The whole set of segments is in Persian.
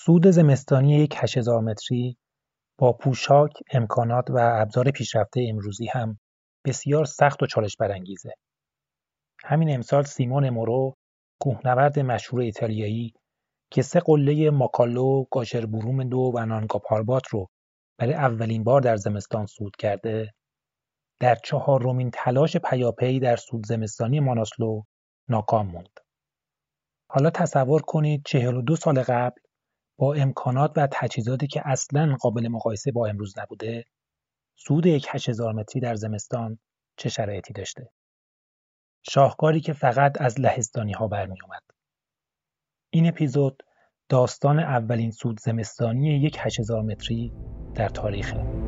سود زمستانی یک هزار متری با پوشاک، امکانات و ابزار پیشرفته امروزی هم بسیار سخت و چالش برانگیزه. همین امسال سیمون مورو کوهنورد مشهور ایتالیایی که سه قله ماکالو، گاژربوروم دو و نانگا پاربات رو برای اولین بار در زمستان صعود کرده در چهارمین تلاش پیاپی در صعود زمستانی ماناسلو ناکام موند. حالا تصور کنید چهل و دو سال قبل با امکانات و تجهیزاتی که اصلا قابل مقایسه با امروز نبوده صعود یک هزار متری در زمستان چه شرایطی داشته شاهکاری که فقط از لهستانی ها برمی اومد. این اپیزود داستان اولین سود زمستانی یک هزار متری در تاریخه.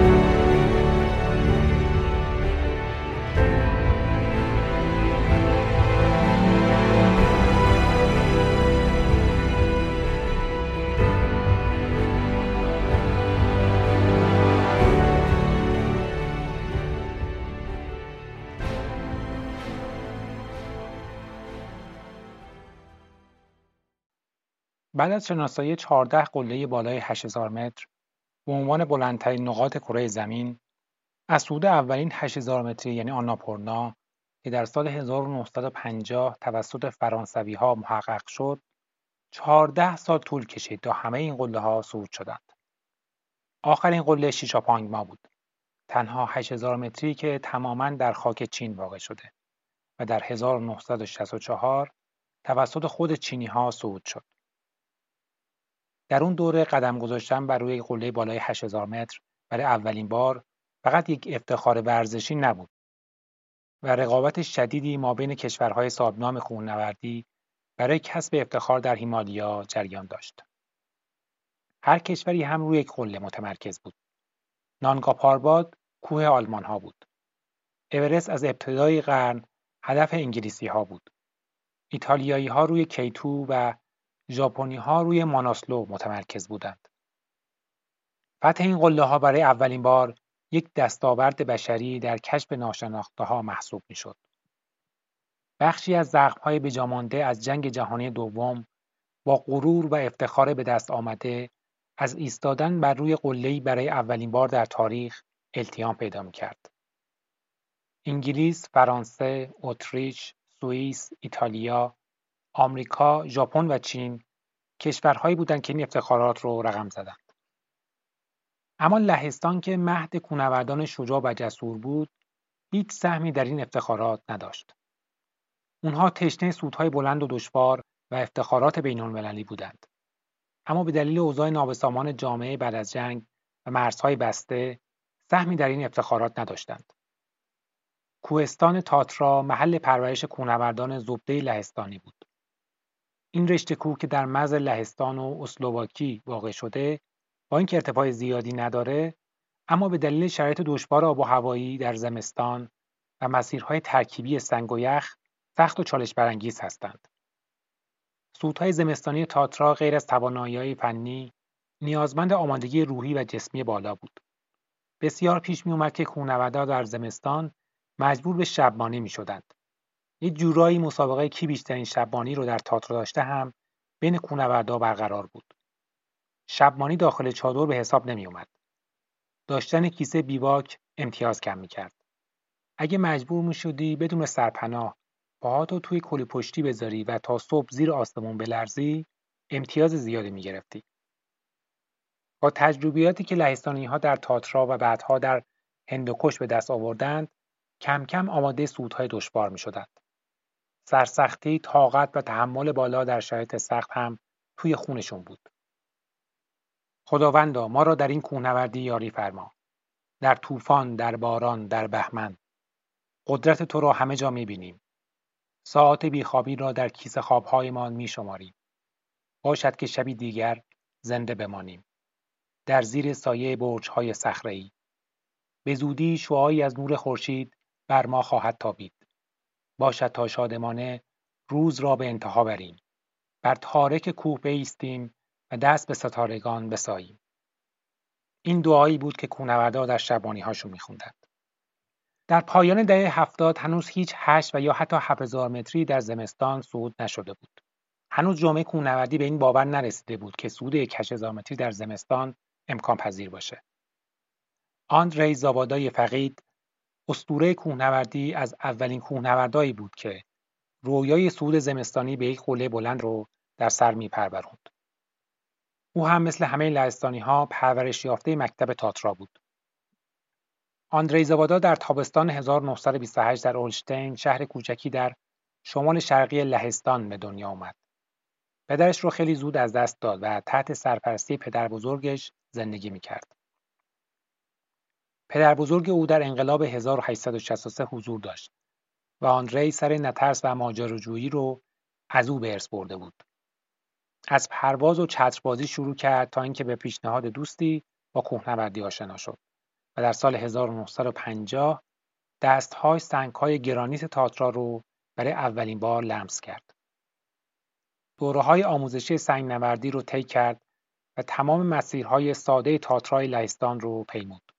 بعد از شناسایی 14 قله بالای 8000 متر به عنوان بلندترین نقاط کره زمین از صعود اولین 8000 متری یعنی آناپورنا که در سال 1950 توسط فرانسوی ها محقق شد 14 سال طول کشید تا همه این قله ها صعود شدند. آخرین قله شیشاپانگما بود. تنها 8000 متری که تماما در خاک چین واقع شده و در 1964 توسط خود چینی ها صعود شد. در اون دوره قدم گذاشتن بر روی قله بالای 8000 متر برای اولین بار فقط یک افتخار ورزشی نبود و رقابت شدیدی ما بین کشورهای سابنام کوهنوردی برای کسب افتخار در هیمالیا جریان داشت. هر کشوری هم روی یک قله متمرکز بود. نانگا پارباد کوه آلمان ها بود. اورست از ابتدای قرن هدف انگلیسی ها بود. ایتالیایی ها روی کیتو و ها روی ماناسلو متمرکز بودند. فتح این ها برای اولین بار یک دستاورد بشری در کشف ها محسوب می‌شد. بخشی از زخم‌های بجامانده از جنگ جهانی دوم با غرور و افتخار به دست آمده از ایستادن بر روی قله‌ای برای اولین بار در تاریخ التیام پیدا کرد. انگلیس، فرانسه، اتریش، سوئیس، ایتالیا آمریکا، ژاپن و چین کشورهایی بودند که این افتخارات رو رقم زدند. اما لهستان که مهد کونوردان شجاع و جسور بود، هیچ سهمی در این افتخارات نداشت. اونها تشنه سودهای بلند و دشوار و افتخارات بین‌المللی بودند. اما به دلیل اوضاع نابسامان جامعه بعد از جنگ و مرزهای بسته، سهمی در این افتخارات نداشتند. کوهستان تاترا محل پرورش کوهنوردان زبده لهستانی بود. این رشته کوه که در مرز لهستان و اسلواکی واقع شده با اینکه ارتفاع زیادی نداره اما به دلیل شرایط دشوار آب و هوایی در زمستان و مسیرهای ترکیبی سنگ و یخ سخت و چالش برانگیز هستند. سودهای زمستانی تاترا غیر از توانایی فنی نیازمند آمادگی روحی و جسمی بالا بود. بسیار پیش می اومد که کوهنوردا در زمستان مجبور به شبمانی می شدند. یه جورایی مسابقه کی بیشترین شبمانی رو در تاتر داشته هم بین کوهنوردا برقرار بود. شبمانی داخل چادر به حساب نمی اومد. داشتن کیسه بیواک امتیاز کم می‌کرد. اگه مجبور می‌شدی بدون سرپناه پاهاتو توی کلی پشتی بذاری و تا صبح زیر آسمون بلرزی امتیاز زیادی می‌گرفتی. با تجربیاتی که لهستانی ها در تاترا و بعدها در هندوکش به دست آوردند کم کم آماده سودهای دشوار می شدند. سرسختی، طاقت و تحمل بالا در شرایط سخت هم توی خونشون بود. خداوندا ما را در این کوهنوردی یاری فرما. در طوفان، در باران، در بهمن. قدرت تو را همه جا می بینیم. ساعت بیخوابی را در کیسه خوابهایمان می شماریم. باشد که شبی دیگر زنده بمانیم. در زیر سایه برج‌های صخره‌ای به زودی شعاعی از نور خورشید بر ما خواهد تابید باشد تا شادمانه روز را به انتها بریم. بر تارک کوه بیستیم و دست به ستارگان بساییم. این دعایی بود که کوهنوردا در شبانی هاشون میخوندند. در پایان دهه هفتاد هنوز هیچ هشت و یا حتی هزار متری در زمستان صعود نشده بود. هنوز جامعه کوهنوردی به این باور نرسیده بود که صعود یک هزار متری در زمستان امکان پذیر باشه. آندری زابادای فقید استوره کوهنوردی از اولین کوهنوردایی بود که رویای صعود زمستانی به یک قله بلند رو در سر میپروروند. او هم مثل همه لهستانی ها پرورش یافته مکتب تاترا بود. آندری زابادا در تابستان 1928 در اولشتین شهر کوچکی در شمال شرقی لهستان به دنیا آمد. پدرش رو خیلی زود از دست داد و تحت سرپرستی پدر بزرگش زندگی می‌کرد. پدر بزرگ او در انقلاب 1863 حضور داشت و آندری سر نترس و ماجراجویی رو از او به ارث برده بود. از پرواز و چتربازی شروع کرد تا اینکه به پیشنهاد دوستی با کوهنوردی آشنا شد و در سال 1950 دستهای سنگهای گرانیت تاترا رو برای اولین بار لمس کرد. دوره های آموزشی نوردی رو طی کرد و تمام مسیرهای ساده تاترای لهستان رو پیمود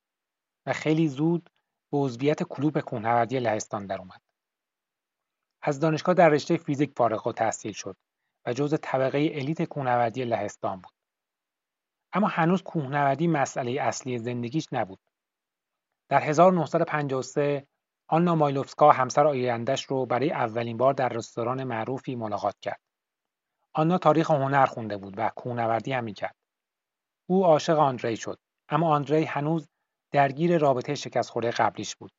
و خیلی زود به عضویت کلوب کوهنوردی لهستان در اومد. از دانشگاه در رشته فیزیک فارغ و تحصیل شد و جزء طبقه الیت کوهنوردی لهستان بود. اما هنوز کوهنوردی مسئله اصلی زندگیش نبود. در 1953 آنا مایلوفسکا همسر آیندهش رو برای اولین بار در رستوران معروفی ملاقات کرد. آنا تاریخ هنر خونده بود و کوهنوردی هم می‌کرد. او عاشق آندری شد اما آندری هنوز درگیر رابطه شکست خورده قبلیش بود.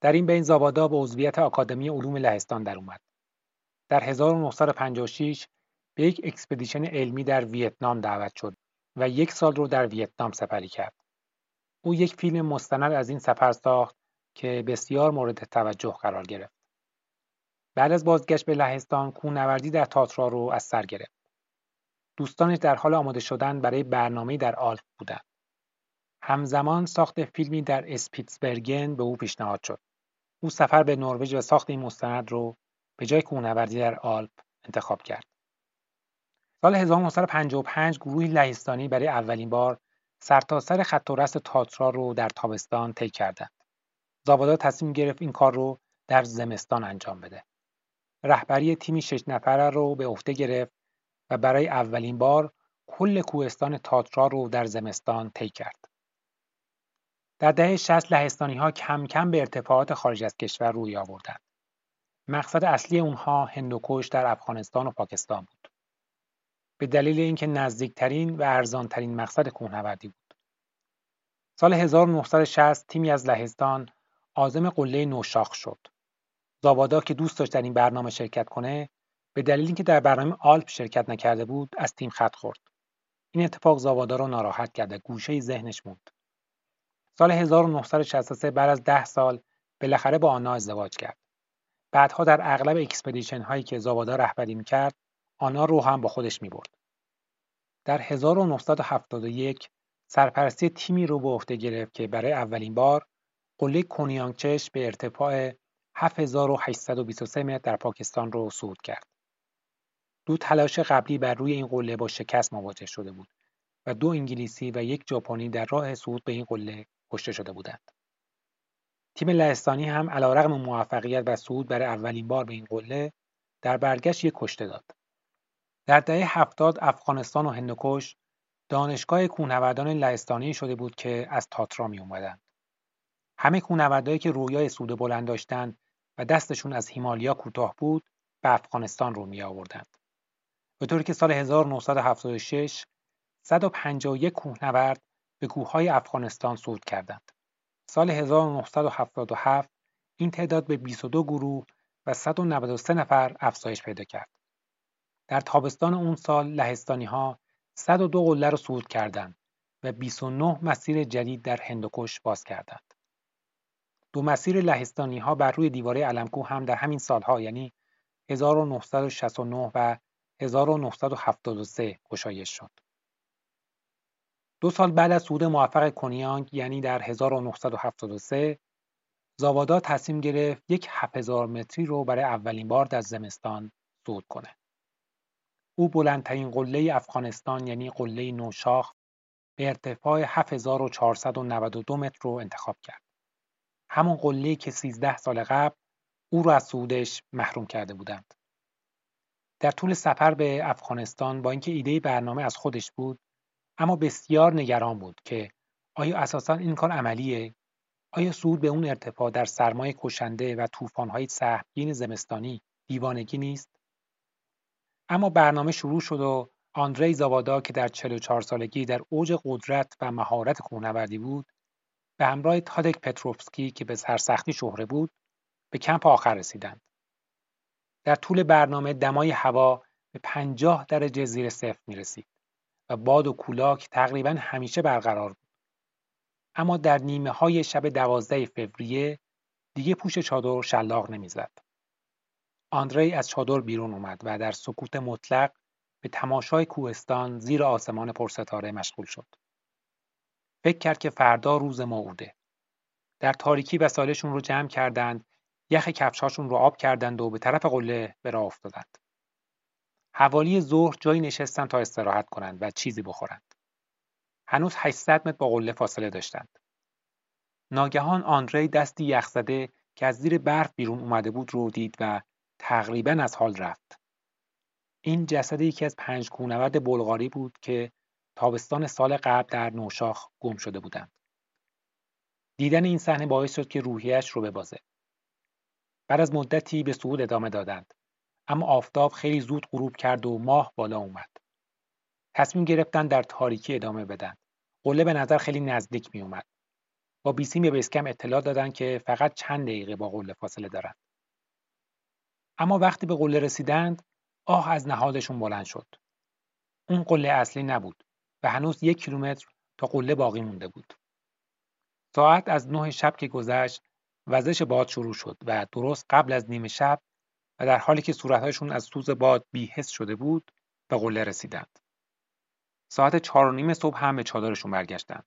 در این بین زابادا به عضویت آکادمی علوم لهستان در اومد. در 1956 به یک expedition علمی در ویتنام دعوت شد و یک سال رو در ویتنام سپری کرد. او یک فیلم مستند از این سفر ساخت که بسیار مورد توجه قرار گرفت. بعد از بازگشت به لهستان کوهنوردی در تاترا رو از سر گرفت. دوستانش در حال آماده شدن برای برنامه در آلپ بودند. همزمان ساخت فیلمی در اسپیتسبرگن به او پیشنهاد شد. او سفر به نروژ و ساخت این مستند رو به جای کوهنوردی در آلپ انتخاب کرد. سال 1955 گروهی لهستانی برای اولین بار سرتاسر سر خط و رست تاترا رو در تابستان طی کردند. زابادا تصمیم گرفت این کار رو در زمستان انجام بده. رهبری تیمی شش نفره رو به عهده گرفت و برای اولین بار کل کوهستان تاترا رو در زمستان طی کرد. در دهه 60 لهستانی ها کم کم به ارتفاعات خارج از کشور روی آوردند. مقصد اصلی اونها هندوکش در افغانستان و پاکستان بود. به دلیل اینکه نزدیکترین و ارزانترین مقصد کوهنوردی بود. سال 1960 تیمی از لهستان عازم قله نوشاخ شد. زاوادا که دوست داشت در این برنامه شرکت کنه به دلیل اینکه در برنامه آلپ شرکت نکرده بود از تیم خط خورد این اتفاق زاوادا رو ناراحت کرده گوشه ذهنش موند سال 1963 بعد از ده سال بالاخره با آنا ازدواج کرد بعدها در اغلب expedition هایی که زاوادا رهبری می‌کرد آنا رو هم با خودش می‌برد در 1971 سرپرستی تیمی رو به عهده گرفت که برای اولین بار قله کنیانگچش به ارتفاع 7823 متر در پاکستان رو صعود کرد. دو تلاش قبلی بر روی این قله با شکست مواجه شده بود و دو انگلیسی و یک ژاپنی در راه صعود به این قله کشته شده بودند. تیم لهستانی هم علیرغم موفقیت و صعود برای اولین بار به این قله در برگشت یک کشته داد. در دهه هفتاد افغانستان و هندوکش دانشگاه کوهنوردان لهستانی شده بود که از تاترا می اومدند. همه کوهنوردهایی که رویای سود بلند داشتند و دستشون از هیمالیا کوتاه بود به افغانستان رو می آوردند. به طوری که سال 1976 151 کوهنورد به کوههای افغانستان صعود کردند. سال 1977 این تعداد به 22 گروه و 193 نفر افزایش پیدا کرد. در تابستان اون سال لهستانی ها 102 قله را صعود کردند و 29 مسیر جدید در هندوکش باز کردند. دو مسیر لهستانی ها بر روی دیواره علمکو هم در همین سالها یعنی 1969 و 1973 گشایش شد. دو سال بعد از صعود موفق کنیانگ یعنی در 1973 زاوادا تصمیم گرفت یک 7000 متری رو برای اولین بار در زمستان صعود کنه. او بلندترین قله افغانستان یعنی قله نوشاخ به ارتفاع 7492 متر رو انتخاب کرد. همون قله که 13 سال قبل او را از صعودش محروم کرده بودند. در طول سفر به افغانستان با اینکه ایده برنامه از خودش بود اما بسیار نگران بود که آیا اساسا این کار عملیه؟ آیا صعود به اون ارتفاع در سرمای کشنده و طوفان‌های سهمگین زمستانی دیوانگی نیست؟ اما برنامه شروع شد و آندری زاوادا که در 44 سالگی در اوج قدرت و مهارت کوهنوردی بود به همراه تادک پتروفسکی که به سرسختی شهره بود به کمپ آخر رسیدند. در طول برنامه دمای هوا به 50 درجه زیر صفر می رسید و باد و کولاک تقریبا همیشه برقرار بود. اما در نیمه های شب دوازده فوریه دیگه پوش چادر شلاق نمی‌زد. آندری از چادر بیرون اومد و در سکوت مطلق به تماشای کوهستان زیر آسمان پرستاره مشغول شد. فکر کرد که فردا روز موعوده. در تاریکی وسایلشون رو جمع کردند، یخ کفشاشون رو آب کردند و به طرف قله به راه افتادند. حوالی ظهر جایی نشستن تا استراحت کنند و چیزی بخورند. هنوز 800 متر با قله فاصله داشتند. ناگهان آندری دستی یخزده که از زیر برف بیرون اومده بود رو دید و تقریبا از حال رفت. این جسد یکی از پنج کوهنورد بلغاری بود که تابستان سال قبل در نوشاخ گم شده بودند. دیدن این صحنه باعث شد که روحیش رو ببازه. بعد از مدتی به صعود ادامه دادند. اما آفتاب خیلی زود غروب کرد و ماه بالا اومد. تصمیم گرفتن در تاریکی ادامه بدن. قله به نظر خیلی نزدیک می اومد. با بیسیم به بیسکم اطلاع دادن که فقط چند دقیقه با قله فاصله دارند. اما وقتی به قله رسیدند آه از نهادشون بلند شد. اون قله اصلی نبود و هنوز یک کیلومتر تا قله باقی مونده بود. ساعت از نه شب که گذشت وزش باد شروع شد و درست قبل از نیمه شب و در حالی که صورتهاشون از سوز باد بیحس شده بود به قله رسیدند. ساعت چهار و نیم صبح هم به چادرشون برگشتند.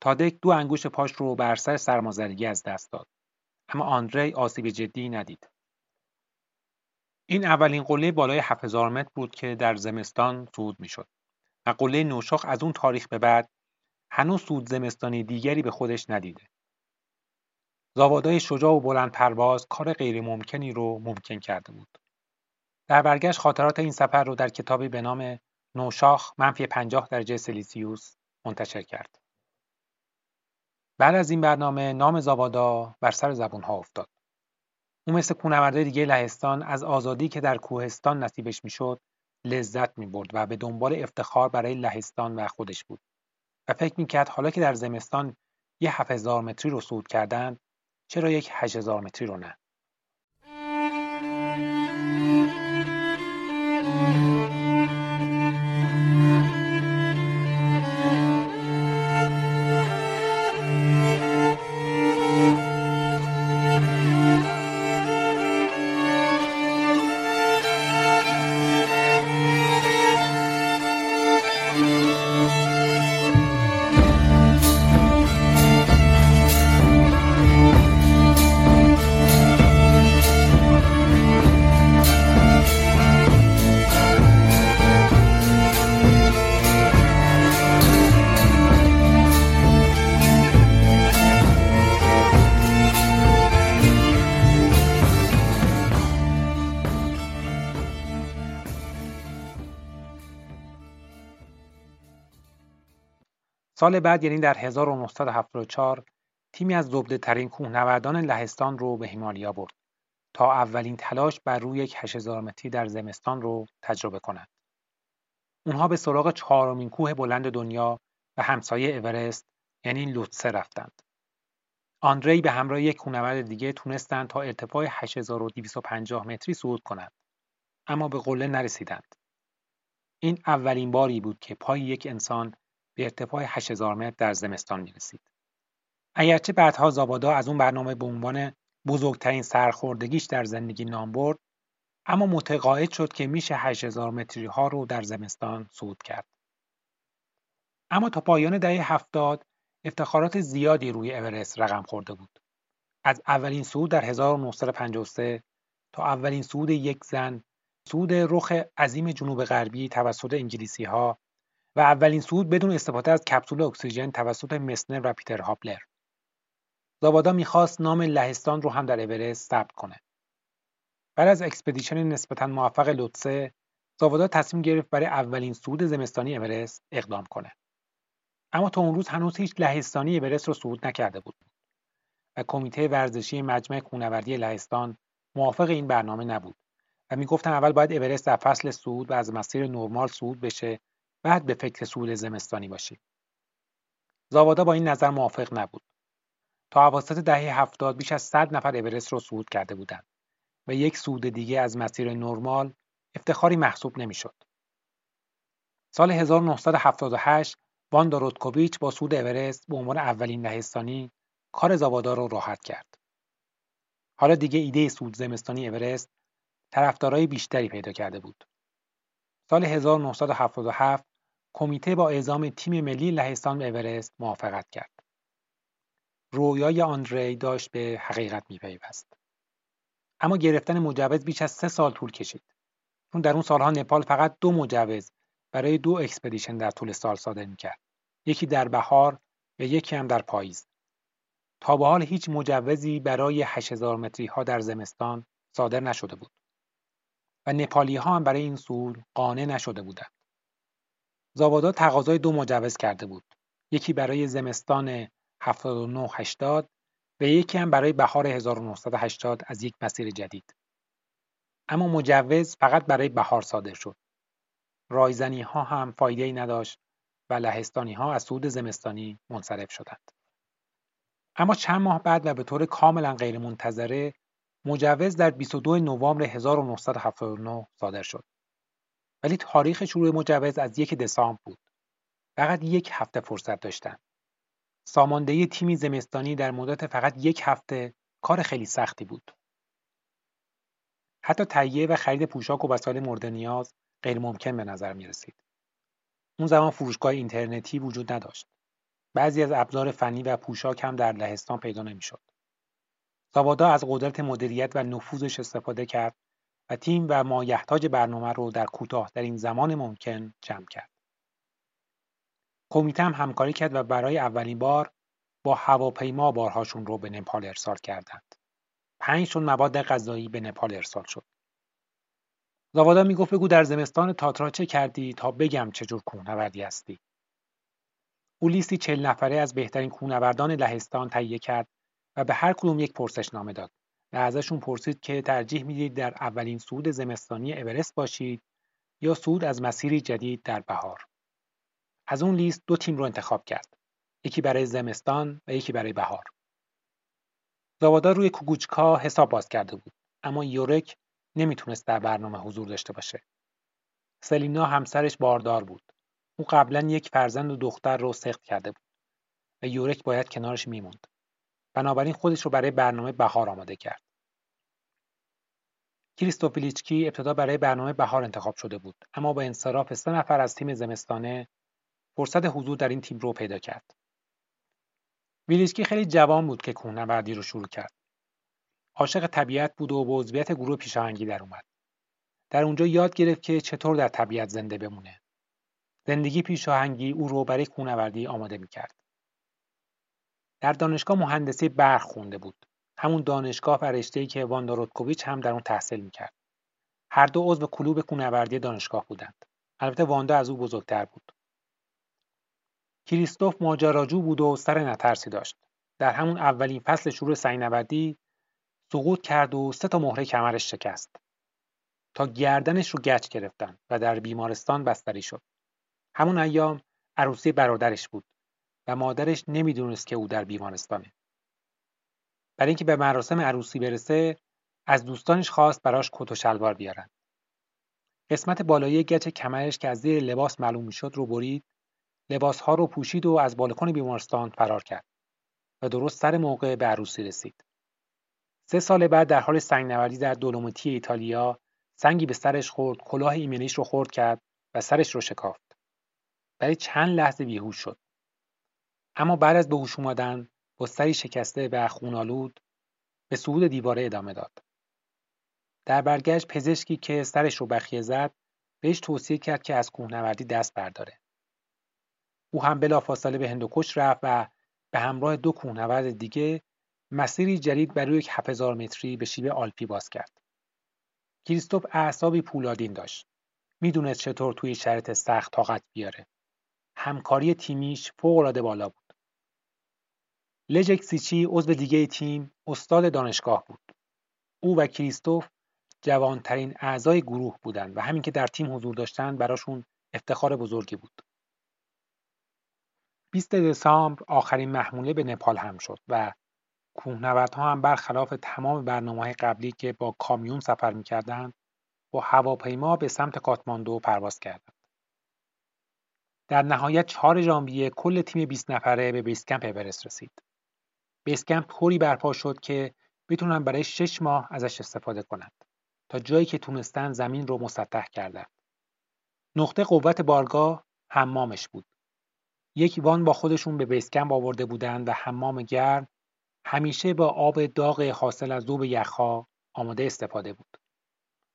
تادک دو انگوش پاش رو بر سر سرمازدگی از دست داد. اما آندری آسیب جدی ندید. این اولین قله بالای 7000 متر بود که در زمستان صعود می‌شد و قله نوشاخ از اون تاریخ به بعد هنوز صعود زمستانی دیگری به خودش ندیده. زاوادای شجاع و بلند پرواز کار غیر ممکنی رو ممکن کرده بود. در برگشت خاطرات این سفر رو در کتابی به نام نوشاخ منفی 50 درجه سلیسیوس منتشر کرد. بعد از این برنامه نام زاوادا بر سر زبون ها افتاد. او مثل کوهنوردای دیگه لهستان از آزادی که در کوهستان نصیبش می‌شد لذت می برد و به دنبال افتخار برای لهستان و خودش بود و فکر می‌کرد حالا که در زمستان یه 7000 متری رو صعود کردن چرا یک 8000 متری رو نه؟ سال بعد یعنی در 1974 تیمی از ترین کوهنوردان لهستان رو به هیمالیا برد تا اولین تلاش بر روی یک 8000 متری در زمستان رو تجربه کنند. اونها به سراغ چهارمین کوه بلند دنیا و همسایه اورست یعنی لوتسه رفتند. آندری به همراه یک کوهنورد دیگه تونستند تا ارتفاع 8250 متری صعود کنند اما به قله نرسیدند. این اولین باری بود که پای یک انسان به ارتفاع 8000 متر در زمستان می رسید. اگرچه بعدها زابادا از اون برنامه به عنوان بزرگترین سرخوردگیش در زندگی نام برد اما متقاعد شد که میشه 8000 متری ها رو در زمستان صعود کرد. اما تا پایان دهه هفتاد افتخارات زیادی روی اورست رقم خورده بود. از اولین صعود در 1953 تا اولین صعود یک زن، صعود رخ عظیم جنوب غربی توسط انگلیسی ها و اولین صعود بدون استفاده از کپسول اکسیژن توسط مسنر و پیتر هابلر. زاوادا می‌خواست نام لهستان رو هم در اورست ثبت کنه. بعد از expedition نسبتا موفق لوتسه، زاوادا تصمیم گرفت برای اولین صعود زمستانی اورست اقدام کنه. اما تا اون روز هنوز هیچ لهستانی اورست رو صعود نکرده بود و کمیته ورزشی مجمع کوهنوردی لهستان موافق این برنامه نبود و می‌گفتن اول باید اورست در فصل صعود و از مسیر نرمال صعود بشه بعد به فکر صعود زمستانی باشیم زاوادا با این نظر موافق نبود تا اواسط دهه هفتاد بیش از 100 نفر اورست رو صعود کرده بودند و یک صعود دیگه از مسیر نرمال افتخاری محسوب نمی‌شد. سال 1978 واندا رودکوویچ با صعود اورست به عنوان اولین لهستانی کار زاوادا رو راحت کرد. حالا دیگه ایده صعود زمستانی اورست طرفدارای بیشتری پیدا کرده بود. سال 1977 کمیته با اعزام تیم ملی لهستان به اورست موافقت کرد. رویای آندری داشت به حقیقت میپیوست. اما گرفتن مجوز بیش از سه سال طول کشید. چون در اون سالها نپال فقط دو مجوز برای دو expedition در طول سال صادر می‌کرد. یکی در بهار و یکی هم در پاییز. تا به حال هیچ مجوزی برای 8000 متری ها در زمستان صادر نشده بود و نپالی ها هم برای این صعود قانع نشده بودند. زاوادا تقاضای دو مجوز کرده بود. یکی برای زمستان 79-80 و یکی هم برای بهار 1980 از یک مسیر جدید. اما مجوز فقط برای بهار صادر شد. رایزنی ها هم فایده ای نداشت و لهستانی ها از سود زمستانی منصرف شدند. اما چند ماه بعد و به طور کاملا غیرمنتظره مجوز در 22 نوامبر 1979 صادر شد. ولی تاریخ شروع مجوز از یک دسامبر بود. فقط یک هفته فرصت داشتند. ساماندهی تیمی زمستانی در مدت فقط یک هفته کار خیلی سختی بود. حتی تهیه و خرید پوشاک و وسایل مورد نیاز غیر ممکن به نظر می رسید. اون زمان فروشگاه اینترنتی وجود نداشت. بعضی از ابزار فنی و پوشاک هم در لهستان پیدا نمی‌شد. سوادا از قدرت مدیریت و نفوذش استفاده کرد تیم و مایحتاج برنامه رو در این زمان ممکن جمع کرد. کمیته هم همکاری کرد و برای اولین بار با هواپیما بارهاشون رو به نپال ارسال کردند. پنج تن مواد غذایی به نپال ارسال شد. زاوادا می‌گفت بگو در زمستان تاترا چه کردی تا بگم چجور کوهنوردی هستی. او لیستی چل نفره از بهترین کوهنوردان لهستان تهیه کرد و به هر کدوم یک پرسشنامه داد و ازشون پرسید که ترجیح می‌دید در اولین صعود زمستانی اورست باشید یا صعود از مسیری جدید در بهار. از اون لیست دو تیم رو انتخاب کرد. یکی برای زمستان و یکی برای بهار. زاوادا روی کوگوچکا حساب باز کرده بود اما یورک نمی‌تونست در برنامه حضور داشته باشه. سلینا همسرش باردار بود. او قبلا یک فرزند و دختر رو سخت کرده بود و یورک باید کنارش میموند. بنابراین خودش رو برای برنامه بهار آماده کرد. کریستوفیلیچکی ابتدا برای برنامه بهار انتخاب شده بود اما با انصراف سه نفر از تیم زمستانه فرصت حضور در این تیم رو پیدا کرد. ویلیچکی خیلی جوان بود که کوهنوردی رو شروع کرد. عاشق طبیعت بود و به عضویت گروه پیشاهنگی در اومد. در اونجا یاد گرفت که چطور در طبیعت زنده بمونه. زندگی پیشاهنگی او رو برای کوهنوردی آماده می‌کرد. در دانشگاه مهندسی برق خونده بود. همون دانشگاه و رشته‌ای که واندا رودکوویچ هم در اون تحصیل می‌کرد. هر دو عضو کلوب کوهنوردی دانشگاه بودند. البته واندا از او بزرگتر بود. کریستوف ماجراجو بود و سر نترسی داشت. در همون اولین فصل شروع سنگنوردی سقوط کرد و سه تا مهره کمرش شکست تا گردنش رو گچ گرفتن و در بیمارستان بستری شد همون ایام عروسی برادرش بود و مادرش نمی‌دونست که او در بیمارستانه. برای اینکه به مراسم عروسی برسه از دوستانش خواست براش کت و شلوار بیارن. قسمت بالایی گچ کمرش که از زیر لباس معلوم می‌شد رو برید لباسها رو پوشید و از بالکن بیمارستان فرار کرد و درست سر موقع به عروسی رسید. سه سال بعد در حال سنگنوردی در دولوموتی ایتالیا سنگی به سرش خورد کلاه ایمنیش رو خورد کرد و سرش رو شکافت. برای چند لحظه بیهوش شد. اما بعد از به هوش اومدن با سری شکسته و خونالود به صعود دیواره ادامه داد در برگشت پزشکی که سرش رو بخیه زد بهش توصیه کرد که از کوهنوردی دست برداره او هم بلافاصله به هندوکش رفت و به همراه دو کوهنورد دیگه مسیری جدید برای یک 7000 متری به شیب آلپی باز کرد. کریستوف اعصابی پولادین داشت. می‌دونست چطور توی شرط سخت طاقت بیاره. همکاری تیمیش فوق‌العاده بالا بود. لژک سیچی عضو دیگه تیم استاد دانشگاه بود. او و کریستوف جوانترین اعضای گروه بودند و همین که در تیم حضور داشتن براشون افتخار بزرگی بود. 20 دسامبر آخرین محموله به نپال هم شد و کوهنوردها هم برخلاف تمام برنامه قبلی که با کامیون سفر می‌کردند با هواپیما به سمت کاتماندو پرواز کردند. در نهایت 4 ژانویه کل تیم 20 نفره به بیسکمپ اورست رسید. بیسکمپ طوری برپا شد که بتونن برای 6 ماه ازش استفاده کنند تا جایی که تونستن زمین رو مسطح کردند. نقطه قوت بارگاه حمامش بود. یک وان با خودشون به بیسکمپ آورده بودند و حمام گرم همیشه با آب داغ حاصل از ذوب یخها آماده استفاده بود.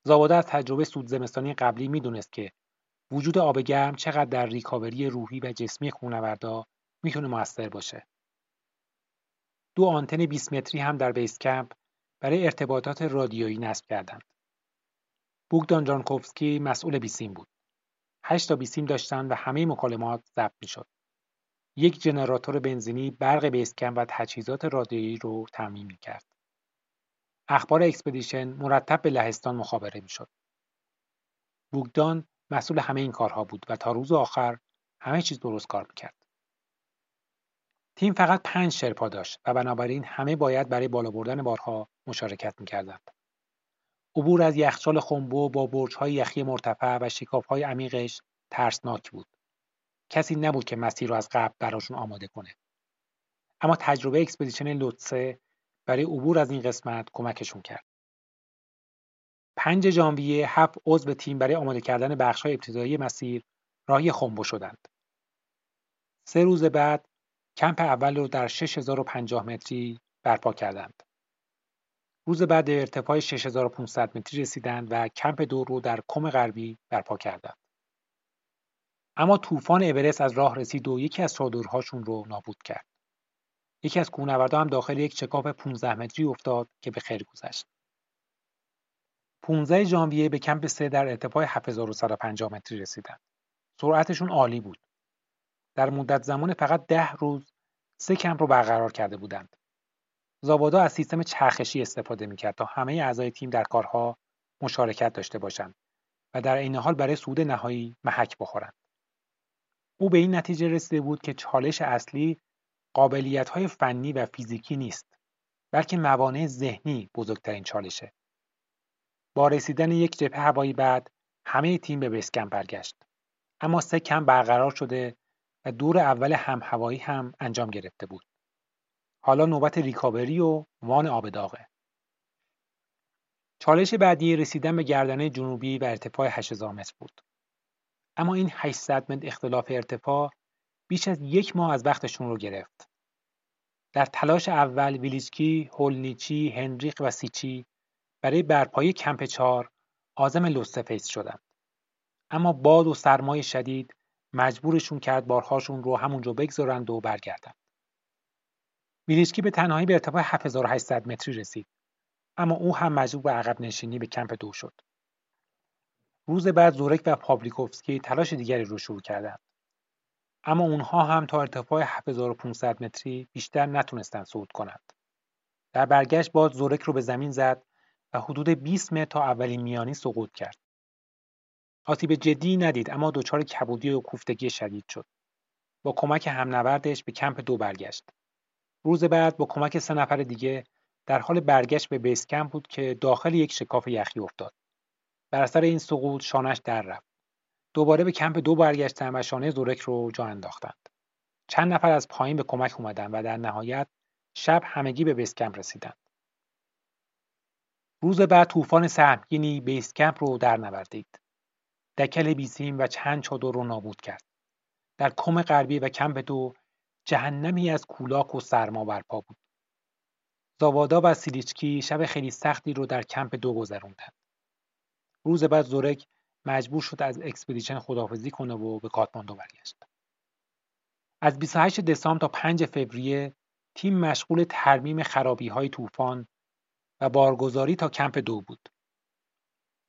زاواده از تجربه سود زمستانی قبلی می‌دونست که وجود آب گرم چقدر در ریکاوری روحی و جسمی خونوردا می‌تونه موثر باشه. دو آنتن 20 متری هم در بیس کمپ برای ارتباطات رادیویی نصب کردند. بوگدان جانکوفسکی مسئول بیسیم بود. هشت تا بیسیم داشتن و همه مکالمات ضبط می‌شد. یک ژنراتور بنزینی برق بیسکم و تجهیزات رادیویی رو تامین می‌کرد. اخبار expedition مرتب به لهستان مخابره می‌شد. بوگدان مسئول همه این کارها بود و تا روز آخر همه چیز درست کار می‌کرد. تیم فقط پنج شرپا داشت و بنابراین همه باید برای بالا بردن بارها مشارکت می‌کردند. عبور از یخچال خومبو با برجهای یخی مرتفع و شکافهای عمیقش ترسناک بود. کسی نبود که مسیر رو از قبل براشون آماده کنه. اما تجربه expedition لوتسه برای عبور از این قسمت کمکشون کرد. 5 ژانویه هفت عضو تیم برای آماده کردن بخش‌های ابتدایی مسیر راهی خومبو شدند. سه روز بعد کمپ اول رو در 6050 متری برپا کردند. روز بعد ارتفاع 6500 متری رسیدند و کمپ دو رو در کوم غربی برپا کردند. اما طوفان اورست از راه رسید و یکی از چادرهاشون رو نابود کرد. یکی از کوهنوردان هم داخل یک چکاپ 15 متری افتاد که به خیر گذشت. 15 ژانویه به کمپ سه در ارتفاع 7150 متری رسیدند. سرعتشون عالی بود. در مدت زمان فقط ده روز سه کمپ رو برقرار کرده بودند. زابادا از سیستم چرخشی استفاده می‌کرد تا همه اعضای تیم در کارها مشارکت داشته باشند و در عین حال برای سود نهایی محک بخورند. او به این نتیجه رسیده بود که چالش اصلی های فنی و فیزیکی نیست بلکه موانع ذهنی بزرگترین چالشه با رسیدن یک جبهه هوایی بعد همه تیم به بسکم برگشت اما سه کم برقرار شده دور اول هم هوایی هم انجام گرفته بود حالا نوبت ریکاوری و وان آب داغه چالش بعدی رسیدن به گردنه جنوبی و ارتفاع 8000 متر بود اما این 800 متر اختلاف ارتفاع بیش از یک ماه از وقتشون رو گرفت. در تلاش اول ویلیچکی، هولنیچی، هنریق و سیچی برای برپایی کمپ چار آزم لوستفیس شدند. اما باد و سرمای شدید مجبورشون کرد بارهاشون رو همونجا بگذارند و برگردند. ویلیچکی به تنهایی به ارتفاع 7800 متری رسید. اما او هم مجبور به عقب نشینی به کمپ دو شد. روز بعد زورک و پاولیکوفسکی تلاش دیگری رو شروع کردند. اما اونها هم تا ارتفاع 7500 متری بیشتر نتونستن صعود کنند. در برگشت باز زورک رو به زمین زد و حدود 20 متر تا اولین میانی سقوط کرد. آسیب جدی ندید اما دچار کبودی و کوفتگی شدید شد. با کمک همنوردش به کمپ دو برگشت. روز بعد با کمک سه نفر دیگه در حال برگشت به بیس کمپ بود که داخل یک شکاف یخی افتاد. بر اثر این سقوط شانش در رفت. دوباره به کمپ دو برگشتن و شانه زورک رو جا انداختند. چند نفر از پایین به کمک اومدن و در نهایت شب همگی به بیس کمپ رسیدند. روز بعد طوفان سهمگینی بیس کمپ رو در نوردید. دکل بیسیم و چند چادر رو نابود کرد. در کوم غربی و کمپ دو جهنمی از کولاک و سرما برپا بود. زاوادا و سیلیچکی شب خیلی سختی رو در کمپ دو گذروندند. روز بعد زورک مجبور شد از expedition خداحافظی کنه و به کاتماندو برگشت. از 28 دسامبر تا 5 فوریه تیم مشغول ترمیم خرابی های طوفان و بارگذاری تا کمپ دو بود.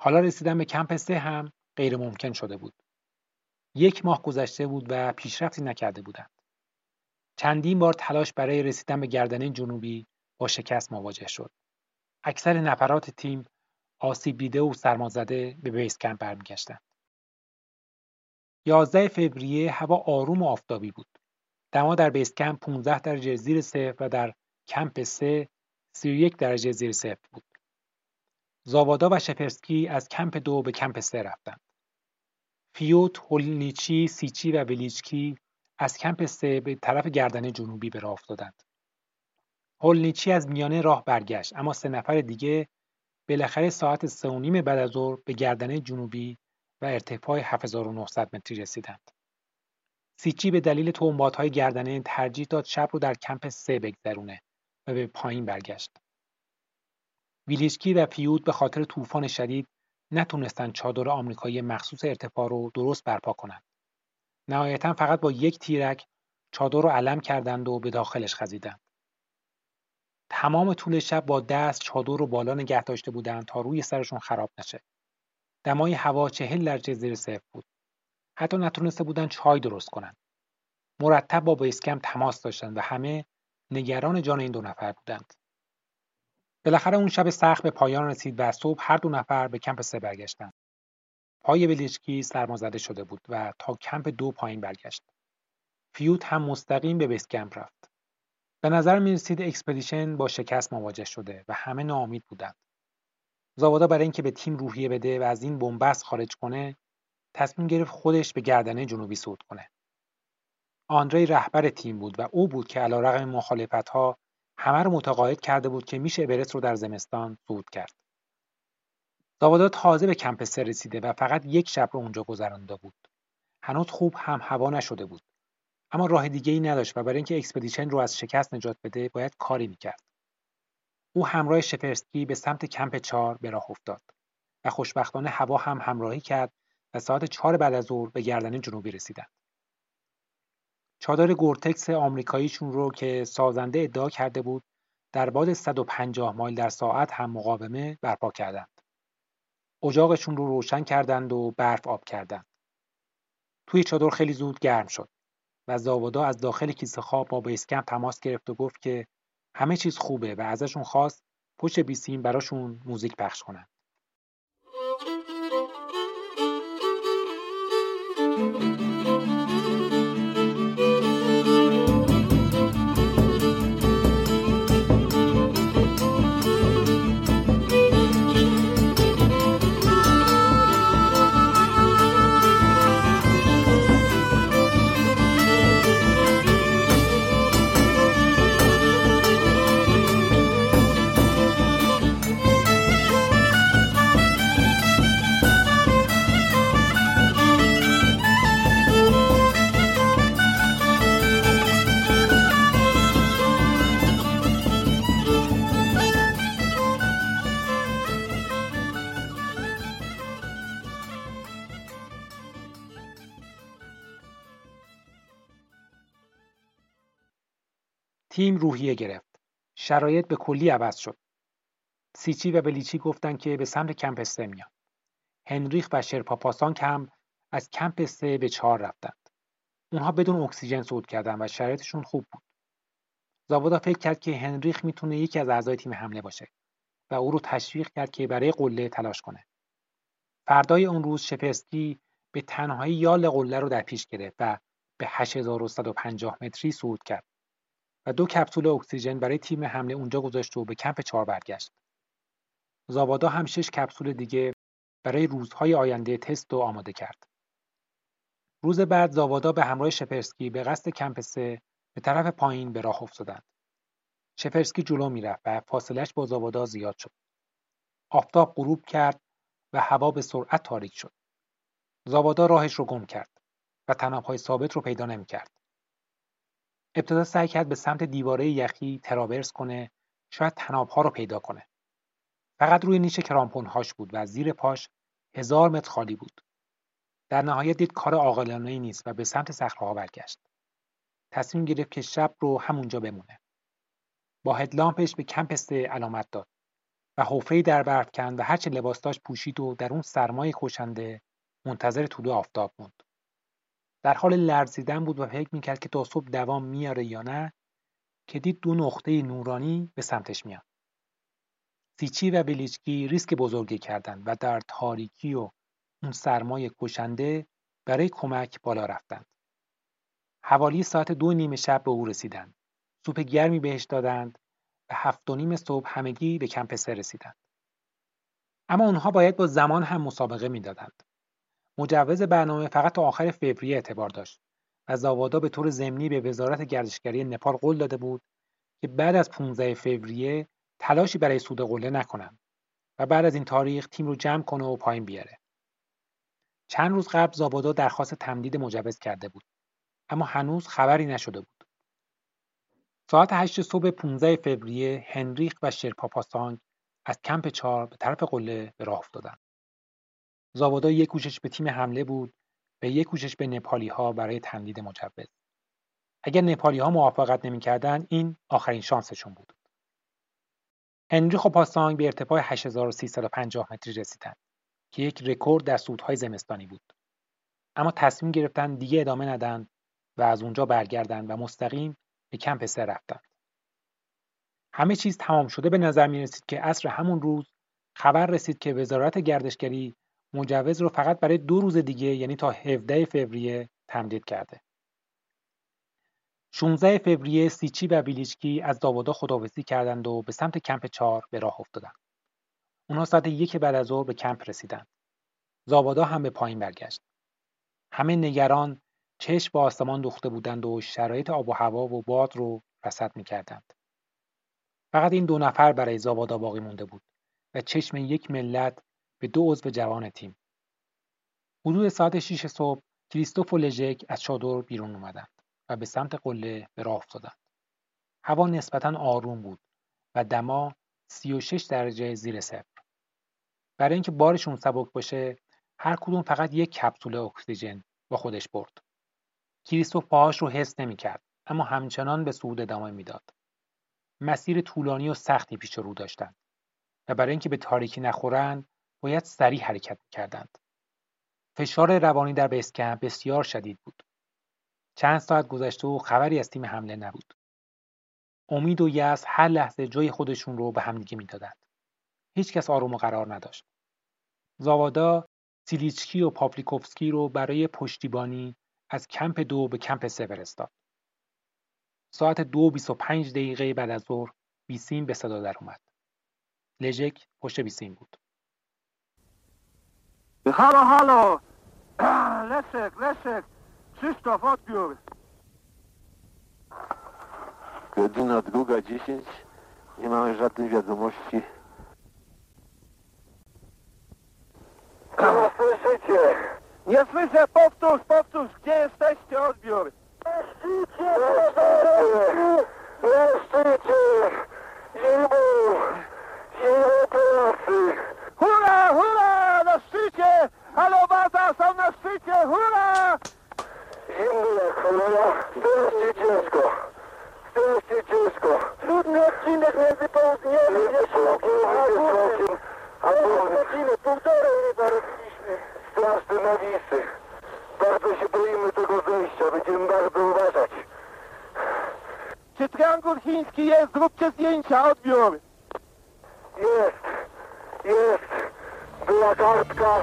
حالا رسیدن به کمپ سه هم غیر ممکن شده بود. یک ماه گذشته بود و پیشرفتی نکرده بودند. چندین بار تلاش برای رسیدن به گردنه جنوبی با شکست مواجه شد. اکثر نفرات تیم آسیب دیده و سرمازده به بیس کمپ برمیگشتند. 11 فوریه هوا آروم و آفتابی بود. دما در بیس کمپ 15 درجه زیر صفر و در کمپ 3 31 درجه زیر صفر بود. زاوادا و شپرسکی از کمپ دو به کمپ سه رفتند. فیوت، هولنیچی، سیچی و ولیچکی از کمپ سه به طرف گردنه جنوبی به راه افتادند. هولنیچی از میانه راه برگشت اما سه نفر دیگه بالاخره ساعت سه و نیم بعد از ظهر به گردنه جنوبی و ارتفاع 7900 متری رسیدند. سیچی به دلیل های گردنه ترجیح داد شب رو در کمپ سه بگذرونه و به پایین برگشت. ویلیشکی و فیود به خاطر طوفان شدید نتونستند چادر آمریکایی مخصوص ارتفاع رو درست برپا کنند. نهایتا فقط با یک تیرک چادر رو علم کردند و به داخلش خزیدند. تمام طول شب با دست چادر رو بالا نگه داشته بودند تا روی سرشون خراب نشه. دمای هوا چهل درجه زیر صفر بود. حتی نتونسته بودند چای درست کنند. مرتب با base camp تماس داشتند و همه نگران جان این دو نفر بودند. بالاخره اون شب سخت به پایان رسید و صبح هر دو نفر به کمپ سه برگشتند. پای ویلیچکی سرمازده شده بود و تا کمپ دو پایین برگشت. فیوت هم مستقیم به base camp رفت. به نظر می رسید expedition با شکست مواجه شده و همه ناامید بودند. زاوادا برای اینکه به تیم روحیه بده و از این بنبست خارج کنه تصمیم گرفت خودش به گردنه جنوبی صعود کنه. آندری رهبر تیم بود و او بود که علیرغم مخالفت ها همه رو متقاعد کرده بود که میشه اورست رو در زمستان صعود کرد. زاوادا تازه به کمپ سه رسیده و فقط یک شب رو اونجا گذرانده بود. هنوز خوب هم هوا نشده بود. اما راه دیگه ای نداشت و برای اینکه expedition رو از شکست نجات بده باید کاری می‌کرد. او همراه شپرسکی به سمت کمپ چهار به راه افتاد و خوشبختانه هوا هم همراهی کرد و ساعت چهار بعد از ظهر به گردن جنوبی رسیدند. چادر گورتکس آمریکاییشون رو که سازنده ادعا کرده بود در باد 150 مایل در ساعت هم مقاومه برپا کردند. اجاقشون رو روشن کردند و برف آب کردند. توی چادر خیلی زود گرم شد و زاودا از داخل کیسه خواب با بیسکم تماس گرفت و گفت که همه چیز خوبه و ازشون خواست پشت بیسیم براشون موزیک پخش کنن. تیم روحیه گرفت. شرایط به کلی عوض شد. سیچی و بلیچی گفتن که به سمت کمپ سه میان. هنریخ و شرپاپاسان هم از کمپ سه به چهار رفتند. اونها بدون اکسیژن صعود کردن و شرایطشون خوب بود. زابادا فکر کرد که هنریخ می‌تونه یکی از اعضای تیم حمله باشه و او رو تشویق کرد که برای قله تلاش کنه. فردای اون روز شپرسکی به تنهایی یال قله رو در پیش گرفت و به 8150 متری صعود کرد و دو کپسول اکسیژن برای تیم حمله اونجا گذاشت و به کمپ چهار برگشت. زابادا هم شش کپسول دیگه برای روزهای آینده تست و آماده کرد. روز بعد زاوادا به همراه شپرسکی به قصد کمپ سه به طرف پایین به راه افتادند. شپرسکی جلو می‌رفت و فاصلش با زاوادا زیاد شد. آفتاب غروب کرد و هوا به سرعت تاریک شد. زاوادا راهش رو گم کرد و تنابهای ثابت رو پیدا نمی‌کرد. ابتدا سعی کرد به سمت دیواره یخی ترابرس کنه شاید تنابها رو پیدا کنه. فقط روی نیش کرامپونهاش بود و زیر پاش هزار متر خالی بود. در نهایت دید کار عاقلانه نیست و به سمت صخره‌ها برگشت. تصمیم گرفت که شب رو همونجا بمونه. با هدلامپش به کمپ سه علامت داد و حفره‌ای در برف کند و هرچه لباس داشت پوشید و در اون سرمای کشنده منتظر طلوع آفتاب موند. در حال لرزیدن بود و فکر می‌کرد که تا صبح دوام میاره یا نه که دید دو نقطه نورانی به سمتش میاد. سیچی و بلیچکی ریسک بزرگی کردند و در تاریکی و اون سرمای کشنده برای کمک بالا رفتند. حوالی ساعت دو نیمه شب به او رسیدند. سوپ گرمی بهش دادند و هفت و نیم صبح همگی به کمپ سه رسیدند. اما اونها باید با زمان هم مسابقه می‌دادند. مجوز برنامه فقط تا آخر فوریه اعتبار داشت و زاوادا به طور ضمنی به وزارت گردشگری نپال قول داده بود که بعد از 15 فوریه تلاشی برای سود قله نکنند و بعد از این تاریخ تیم رو جمع کنه و پایین بیاره. چند روز قبل زابادا درخواست تمدید مجوز کرده بود اما هنوز خبری نشده بود. ساعت 8 صبح 15 فوریه هنریخ و شرپاپاسانگ از کمپ چهار به طرف قله به راه افتادند. زابادا یک کوشش به تیم حمله بود و یک کوشش به نپالی ها برای تمدید مجوز. اگر نپالی ها موافقت نمی‌کردند این آخرین شانسشون بود. هنریخ و پاسانگ به ارتفاع 8350 متری رسیدند که یک رکورد در سودهای زمستانی بود. اما تصمیم گرفتن دیگه ادامه ندن و از اونجا برگردند و مستقیم به کمپ سه رفتند. همه چیز تمام شده به نظر می رسید که عصر همون روز خبر رسید که وزارت گردشگری مجوز رو فقط برای دو روز دیگه یعنی تا 17 فوریه تمدید کرده. 16 فوریه سیچی و بیلیچکی از داوادا خداحافظی کردند و به سمت کمپ چهار به راه افتادند. اونا ساعت یک بعد از ظهر به کمپ رسیدند. زاوادا هم به پایین برگشت. همه نگران چشم به آسمان دوخته بودند و شرایط آب و هوا و باد رو رصد می‌کردند. فقط این دو نفر برای زاوادا باقی مونده بود و چشم یک ملت به دو عضو جوان تیم. حدود ساعت 6 صبح کریستوف و لژک از چادر بیرون اومدند و به سمت قله به راه افتادند. هوا نسبتا آروم بود و دما 36 درجه زیر صفر. برای اینکه بارشون سبک باشه هر کدوم فقط یک کپسول اکسیژن با خودش برد. کریستوف پاهاش رو حس نمی‌کرد اما همچنان به صعود ادامه می‌داد. مسیر طولانی و سختی پیش رو داشتند و برای اینکه به تاریکی نخورند باید سریع حرکت کردند. فشار روانی در بیسکمپ بسیار شدید بود. چند ساعت گذشته و خبری از تیم حمله نبود. امید و یأس هر لحظه جای خودشون رو به همدیگه می‌دادند. هیچکس آروم و قرار نداشت. زاوادا سیلیچکی و پاپلیکوفسکی رو برای پشتیبانی از کمپ دو به کمپ سه فرستاد. ساعت دو بیست و پنج دقیقه بعد از ظهر بیسیم به صدا در اومد. لژک پشت بیسیم بود. Halo, halo! Leszek, Leszek! Krzysztof, odbiór! Godzina druga, dziesięć. Nie mamy żadnej wiadomości. Nie słyszycie! Nie słyszę! Powtórz, powtórz! Gdzie jesteście? Odbiór! Na szczycie! Na szczycie! Zimą! Zimą terasy! Hurra, hurra! Na szczycie! Halo, Bata, są na szczycie! Hurra! Zimno jak cholera. Strasznie ciężko. Strasznie ciężko. Trudny odcinek między południem i wschodem, a górnym. A godziny, półtorej ryba robiliśmy. Straszne nawisy. Bardzo się boimy tego zejścia, będziemy bardzo uważać. Czy triangul chiński jest? Zróbcie zdjęcia, odbiór. Jest, jest. Była kartka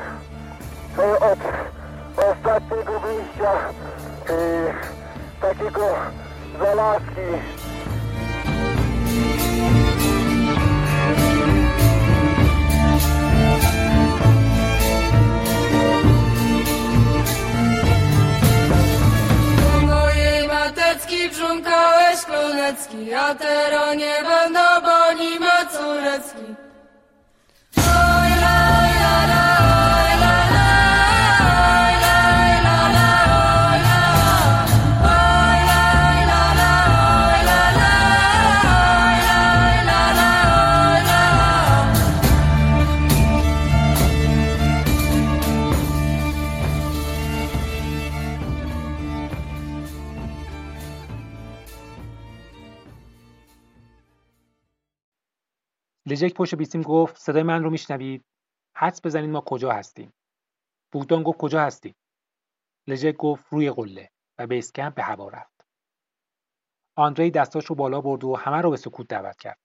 e, od ostatniego wyjścia e, takiego zalaski. Brzunkałeś klonecki, a tero nie będą, bo nie ma. لژک پشت بیسیم گفت صدای من رو میشنوید. حدس بزنید ما کجا هستیم. بوگدان گفت کجا هستیم. لژک گفت روی قله و بیس کمپ به هوا رفت. آندری دستاش رو بالا برد و همه رو به سکوت دعوت کرد.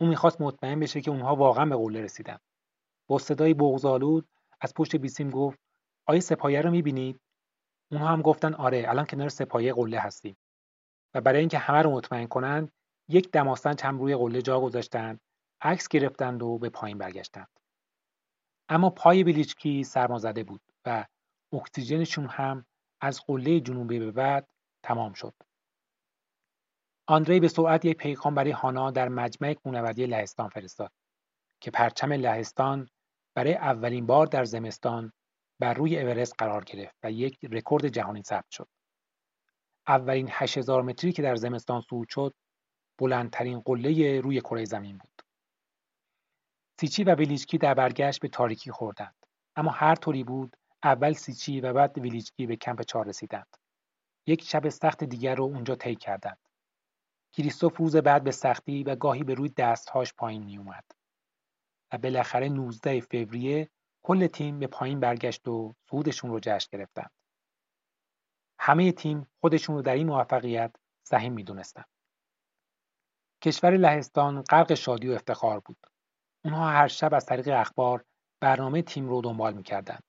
اون می‌خواست مطمئن بشه که اونها واقعا به قله رسیدن. با صدای بغض‌آلود از پشت بیسیم گفت آیا سپایه رو می‌بینید؟ اونها هم گفتن آره الان کنار سپایه قله هستیم. و برای اینکه همه رو مطمئن کنند یک دماسنج هم روی قله جا گذاشتند عکس گرفتند و به پایین برگشتند اما پای ویلیچکی سرمازده بود و اکسیژنشون هم از قله جنوبی به بعد تمام شد آندری به سرعت یک پیغام برای هانا در مجمع کوهنوردی لهستان فرستاد که پرچم لهستان برای اولین بار در زمستان بر روی اورست قرار گرفت و یک رکورد جهانی ثبت شد. اولین 8000 متری که در زمستان صعود شد، بلندترین قله روی کره زمین بود. سیچی و ویلیچکی در برگشت به تاریکی خوردند. اما هر طوری بود، اول سیچی و بعد ویلیچکی به کمپ چهار رسیدند. یک شب سخت دیگر رو اونجا طی کردند. کریستوف روز بعد به سختی و گاهی به روی دستهاش پایین می اومد. و بالاخره 19 فوریه کل تیم به پایین برگشت و صعودشون رو جشن گرفتند. همه تیم خودشون رو در این موفقیت سهیم می‌دونستند. کشور لهستان غرق شادی و افتخار بود. اونها هر شب از طریق اخبار برنامه تیم رو دنبال می‌کردند.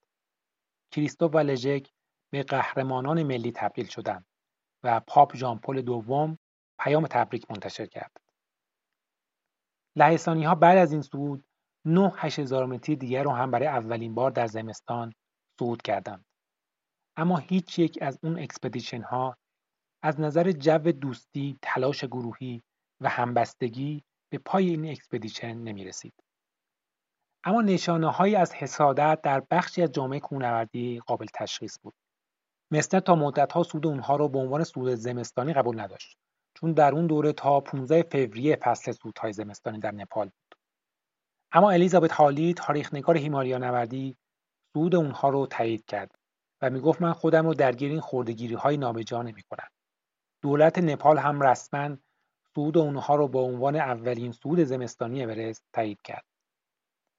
کریستوف و لژک به قهرمانان ملی تبدیل شدند و پاپ ژان پل دوم پیام تبریک منتشر کرد. لهستانی ها بعد از این صعود نه هزار متری دیگر رو هم برای اولین بار در زمستان صعود کردند. اما هیچ یک از اون expedition ها از نظر جو دوستی، تلاش گروهی و همبستگی به پای این expedition نمی رسید. اما نشانه هایی از حسادت در بخشی از جامعه کوهنوردی قابل تشخیص بود. مسنر تا مدت ها صعود اونها رو به عنوان صعود زمستانی قبول نداشت. چون در اون دوره تا 15 فوریه فصل صعودهای زمستانی در نپال بود. اما الیزابت هالی تاریخنگار هیمالیا نوردی صعود اونها رو تایید کرد و می‌گفت من خودم رو درگیر این خوردگیری های نابجا نمی کنم. دولت نپال هم رسما صعود اونها رو با عنوان اولین صعود زمستانی اورست تایید کرد.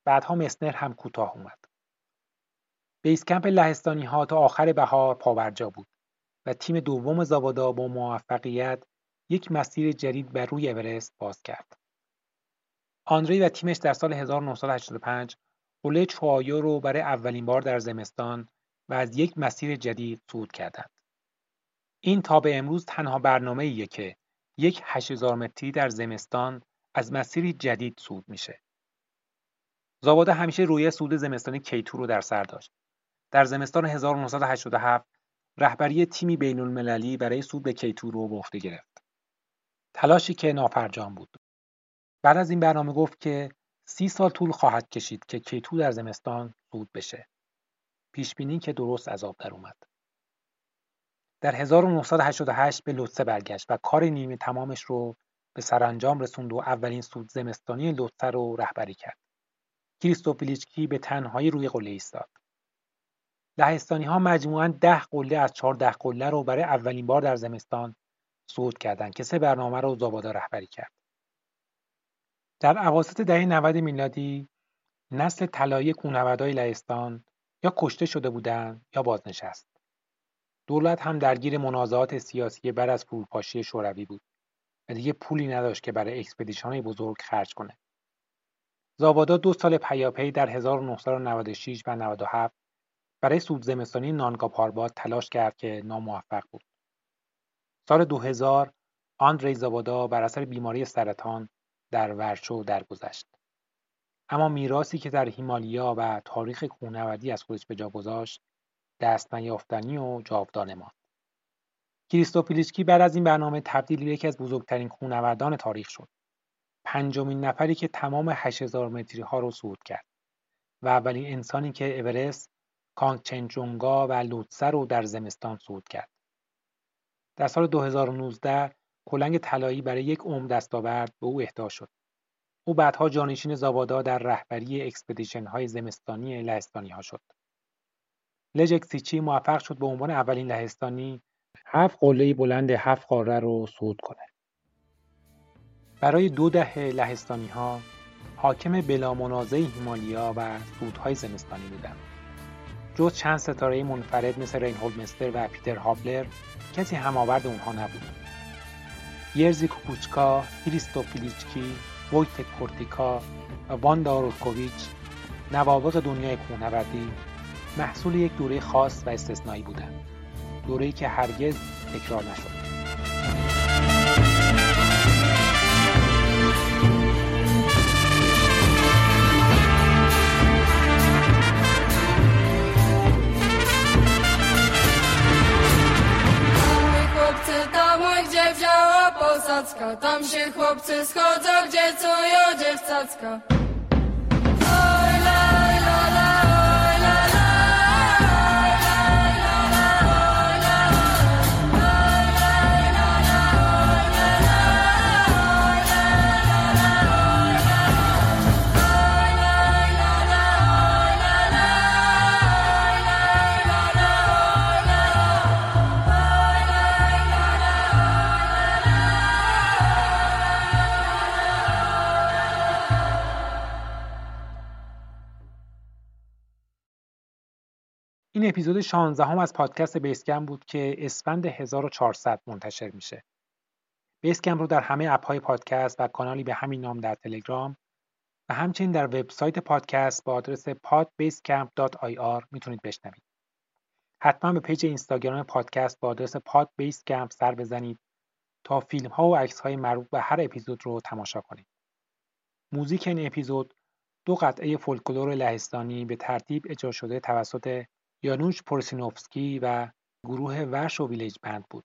بعدها مسنر هم کوتاه اومد. بیس کمپ لهستانی ها تا آخر بهار پاورجا بود و تیم دوم زاوادا با موفقیت یک مسیر جدید بر روی اورست باز کرد. آندری و تیمش در سال 1985 قله چوآیو رو برای اولین بار در زمستان و از یک مسیر جدید صعود کردند. این تا به امروز تنها برنامه ایه که یک 8000 متری در زمستان از مسیری جدید صعود میشه. زاوادا همیشه روی صعود زمستانی کیتو رو در سر داشت. در زمستان 1987 رهبری تیمی بین المللی برای صعود به کیتو رو به عهده گرفت. تلاشی که نافرجام بود. بعد از این برنامه گفت که سی سال طول خواهد کشید که کیتو در زمستان صعود بشه. پیش بینی که درست از آب در اومد. در 1988 به لوتسه برگشت و کار نیمه تمامش رو به سرانجام رسوند و اولین صعود زمستانی لوتسه رو رهبری کرد. کریستوف ویلیچکی به تنهایی روی قله ایستاد. لهستانی ها مجموعاً ده قله از چهارده قله رو برای اولین بار در زمستان صعود کردند که سه برنامه رو زاوادا رهبری کرد. در اواسط دهه 90 میلادی نسل طلایی کوهنوردهای لهستان یا کشته شده بودند یا بازنشست. دولت هم درگیر منازعات سیاسی بعد از فروپاشی شوروی بود و دیگه پولی نداشت که برای expedition های بزرگ خرج کنه. زاوادا دو سال پیاپی در 1996 و 97 برای صعود زمستانی نانگا پاربات تلاش کرد که ناموفق بود. سال 2000 آندری زاوادا بر اثر بیماری سرطان در ورشو درگذشت. اما میراثی که در هیمالیا و تاریخ کوهنوردی از خودش به جا گذاشت دست نیافتنی و جاودانه ماند. کریستوپیلیچکی بعد از این برنامه تبدیل به یکی از بزرگترین کوهنوردان تاریخ شد. پنجمین نفری که تمام 8000 متری ها رو صعود کرد و اولین انسانی که اورست، کانگچنجونگا و لوتسه رو در زمستان صعود کرد. در سال 2019 کلنگ طلایی برای یک عمر دستاورد به او اهدا شد. او بعدها جانشین زاوادا در رهبری expedition های زمستانی لهستانی ها شد. لژک سیچی موفق شد به عنوان اولین لهستانی هفت قله بلند هفت قاره رو صعود کنه. برای دو دهه لهستانی ها حاکم بلا منازع هیمالیا و سودهای زمستانی بودند. جز چند ستاره منفرد مثل رینهولد مستر و پیتر هابلر کسی هماورد اونها نبود. یرزی کوکوچکا، هریستوپیلیچکی، وویتک کورتیکا و روکوویچ نوابق دنیای کوهنوردی محصول یک دوره خاص و استثنایی بودند. دوره‌ای که هرگز تکرار نشد. Tam się chłopcy schodzą, این اپیزود 16 هم از پادکست بیس‌کمپ بود که اسفند 1400 منتشر میشه. بیس‌کمپ رو در همه اپ های پادکست و کانالی به همین نام در تلگرام و همچنین در وبسایت پادکست با آدرس podbasecamp.ir می‌تونید بشنوید. حتما به پیج اینستاگرام پادکست با آدرس podbasecamp سر بزنید تا فیلم ها و عکس های مربوط به هر اپیزود رو تماشا کنید. موزیک این اپیزود دو قطعه فولکلور لهستانی به ترتیب اجرا شده توسط یانوش پورسینوفسکی و گروه ورشو ویلیج بند بود.